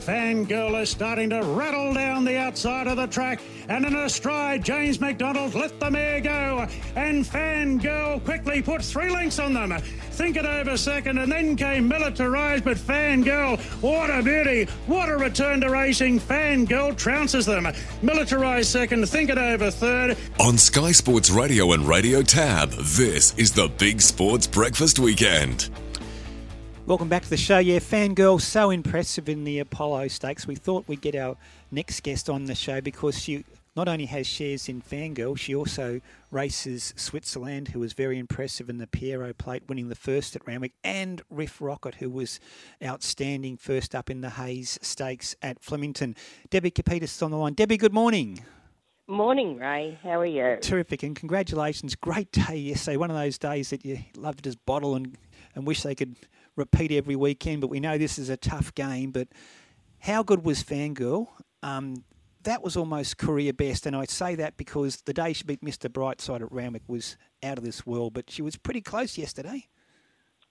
Fangirl is starting to rattle down the outside of the track, and in a stride, James McDonald let the mare go, and Fangirl quickly put three lengths on them. Think it over second, and then came Militarize, but Fangirl, what a beauty! What a return to racing! Fangirl trounces them. Militarize second, Think it over third. On Sky Sports Radio and Radio Tab, this is the Big Sports Breakfast Weekend. Welcome back to the show. Yeah, Fangirl, so impressive in the Apollo Stakes. We thought we'd get our next guest on the show because she not only has shares in Fangirl, she also races Switzerland, who was very impressive in the Pierro Plate, winning the first at Randwick, and Riff Rocket, who was outstanding first up in the Hayes Stakes at Flemington. Debbie Kepitis on the line. Debbie, good morning. Morning, Ray. How are you? Terrific, and congratulations. Great day yesterday. One of those days that you love to just bottle and, and wish they could repeat every weekend, but we know this is a tough game. But how good was Fangirl? Um, that was almost career best, and I say that because the day she beat Mr. Brightside at Randwick was out of this world, but she was pretty close yesterday.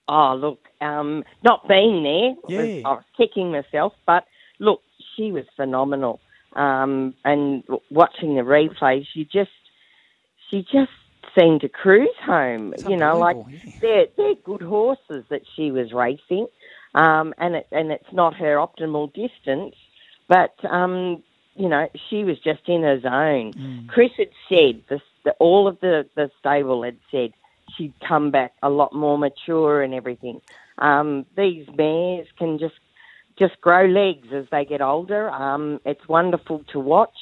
Oh, look, um, not being there, yeah. I was kicking myself, but look, she was phenomenal. Um, and watching the replays, she just, she just seemed to cruise home. It's You know, like yeah. they're they're good horses that she was racing, um, and it and it's not her optimal distance, but um, you know she was just in her zone. Mm. Chris had said this, the, all of the the stable had said she'd come back a lot more mature and everything. Um, these mares can just just grow legs as they get older. Um, it's wonderful to watch,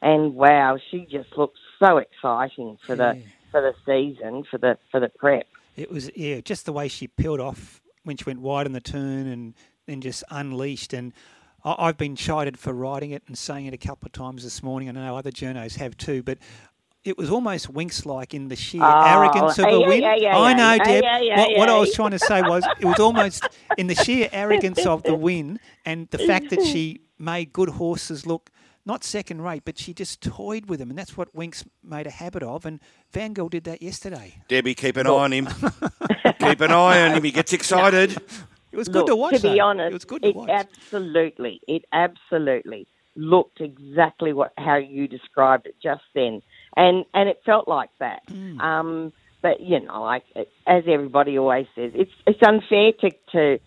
and wow, she just looks so exciting for the Yeah. For the season for the for the prep. It was yeah, just the way she peeled off when she went wide on the turn and then just unleashed. And I- I've been chided for writing it and saying it a couple of times this morning. and I know other journos have too, but. It was almost Winx-like in the sheer Oh, arrogance of a win. I know, Deb. what, what I was trying to say was, it was almost in the sheer arrogance of the win and the fact that she made good horses look not second rate, but she just toyed with him, and that's what Winx made a habit of. And Fangirl did that yesterday. Debbie, keep an eye on him. keep an eye on him. He gets excited. It was Look, good to watch. To be though. honest, it was good to it watch. absolutely, it absolutely looked exactly what how you described it just then, and and it felt like that. Hmm. Um, but you know, like as everybody always says, it's it's unfair to to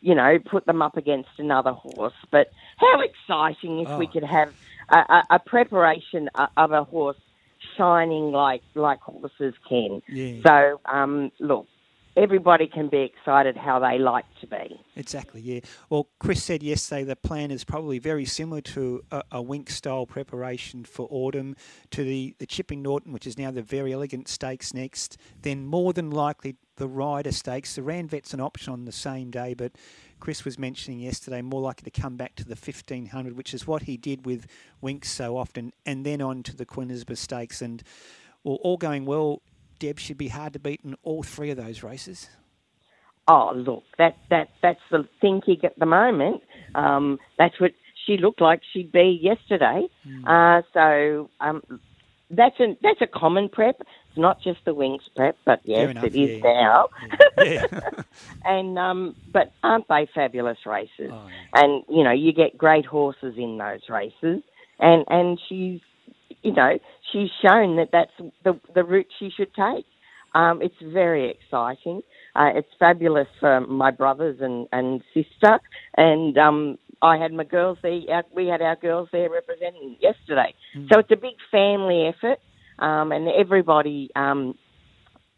you know put them up against another horse. But how exciting if we Oh. could have a, a, a preparation of a horse shining like like horses can. Yeah. So um, look, everybody can be excited how they like to be. Exactly, yeah. Well, Chris said yesterday the plan is probably very similar to a, a Winx style preparation for autumn, to the, the Chipping Norton, which is now the Verry Elleegant stakes next, then more than likely the Ryder Stakes. The Ranvet's an option on the same day, but Chris was mentioning yesterday more likely to come back to the 1500, which is what he did with Winx so often, and then on to the Queen Elizabeth Stakes. And well, all going well, Deb should be hard to beat in all three of those races. Oh, look, that that that's the thinking at the moment. Um, that's what she looked like she'd be yesterday. Uh, so um, that's a that's a common prep. It's not just the Winx prep, but yes, enough, it is yeah. now. Yeah. and um, but aren't they fabulous races? Oh, And you know, you get great horses in those races, and and she's, you know, she's shown that that's the the route she should take. Um, it's very exciting. Uh, it's fabulous for my brothers and and sister, and um, I had my girls there. We had our girls there representing yesterday. So it's a big family effort, um, and everybody, um,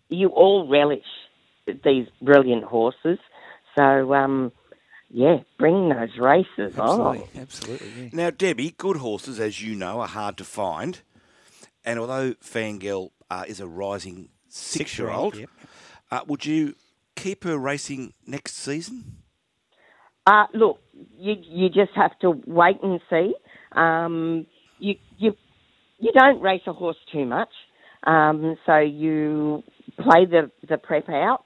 you all relish these brilliant horses. So, um, yeah, bring those races Absolutely, on. absolutely. Yeah. Now, Debbie, good horses, as you know, are hard to find. And although Fangirl uh, is a rising six-year-old, Yep. uh, would you keep her racing next season? Uh, look, you you just have to wait and see. Um, you you you don't race a horse too much, um, so you play the the prep out,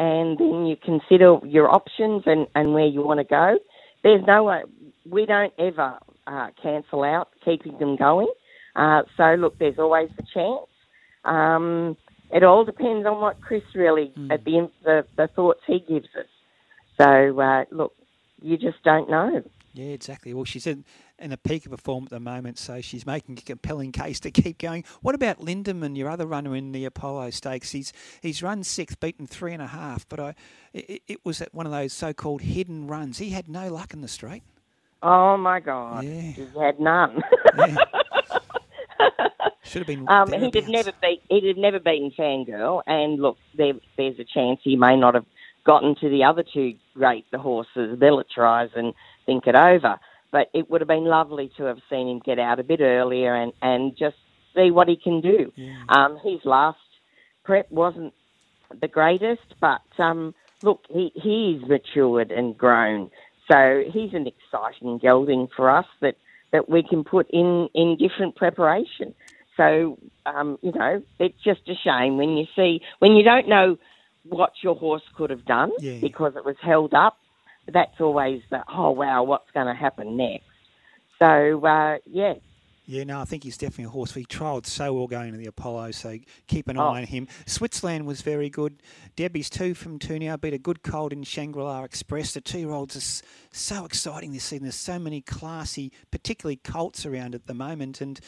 and then you consider your options and and where you want to go. There's no way we don't ever uh, cancel out keeping them going. Uh, so look, there's always the chance. Um, it all depends on what Chris really at the, the the thoughts he gives us. So uh, look, you just don't know. Yeah, exactly. Well, she's in, in a peak of a form at the moment, so she's making a compelling case to keep going. What about Lindemann, your other runner in the Apollo Stakes? He's he's run sixth, beaten three and a half, but I it, it was one of those so-called hidden runs. He had no luck in the straight. Oh my God, Yeah. he had none. Yeah. Should have been. Um, he'd have never beat. He'd have never beaten Fangirl, and look, there, there's a chance he may not have gotten to the other two great the horses, Bellatrice and Think It Over. But it would have been lovely to have seen him get out a bit earlier and and just see what he can do. Um, his last prep wasn't the greatest, but um, look, he he's matured and grown, so he's an exciting gelding for us that that we can put in in different preparation. So, um, you know, it's just a shame when you see, when you don't know what your horse could have done Yeah. because it was held up. That's always the, oh, wow, what's going to happen next? So, uh, yeah, Yeah, no, I think he's definitely a horse. He trialled so well going to the Apollo, so keep an eye Oh. on him. Switzerland was very good. Debbie's two from two now, beat a good cold in Shangri-La Express. The two-year-olds are so exciting this season. There's so many classy, particularly colts around at the moment, and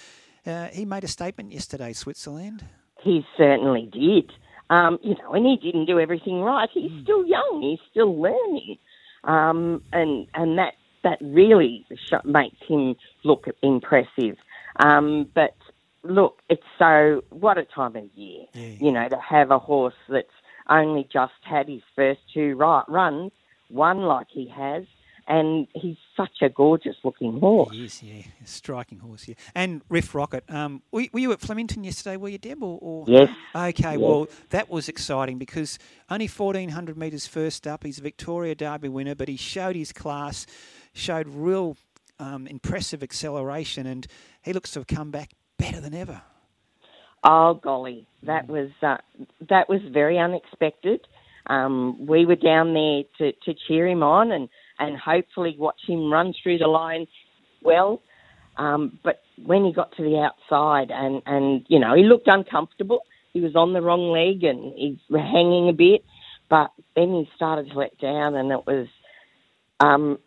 uh, he made a statement yesterday, Switzerland. he certainly did. Um, you know, and he didn't do everything right. He's still young. He's still learning, um, and and that that really sh- makes him look impressive. Um, but look, it's so what a time of year. Yeah. You know, to have a horse that's only just had his first two right runs, one like he has, and he's such a gorgeous looking horse. He is, yeah, a striking horse, yeah. And Riff Rocket. Um, were, were you at Flemington yesterday? Were you, Deb? Or, or? Yes. Okay, well, that was exciting because only 1,400 metres first up. He's a Victoria Derby winner, but he showed his class, showed real um, impressive acceleration, and he looks to have come back better than ever. Oh golly, that was uh, that was very unexpected. Um, we were down there to, to cheer him on and, and hopefully watch him run through the line well. Um, but when he got to the outside and, and you know he looked uncomfortable, he was on the wrong leg and he was hanging a bit. But then he started to let down, and it was um,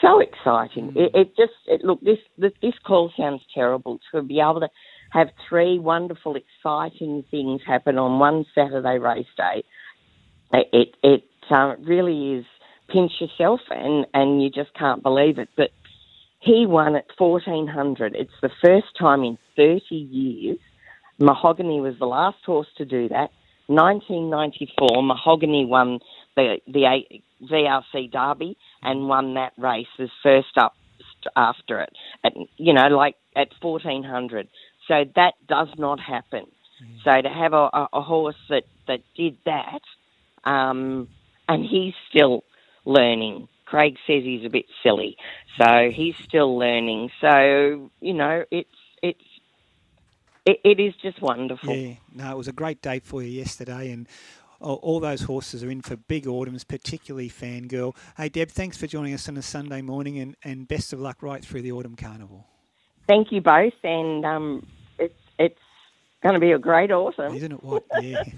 so exciting. It, it just it, look this, this this call sounds terrible to be able to have three wonderful, exciting things happen on one Saturday race day. It it, it uh, really is pinch yourself, and and you just can't believe it. But he won at fourteen hundred. It's the first time in thirty years. Mahogany was the last horse to do that. 1994, Mahogany won the the VRC Derby and won that race as first up after it. At, you know, like at 1400. So that does not happen. So to have a, a, a horse that that did that, um, and he's still learning. Craig says he's a bit silly, so he's still learning. So you know, it's it's it, it is just wonderful. Yeah, no, it was a great day for you yesterday, and all, all those horses are in for big autumns, particularly Fangirl. Hey, Deb, thanks for joining us on a Sunday morning, and, and best of luck right through the Autumn Carnival. Thank you both, and um, it's it's going to be a great autumn. Isn't it what? Yeah.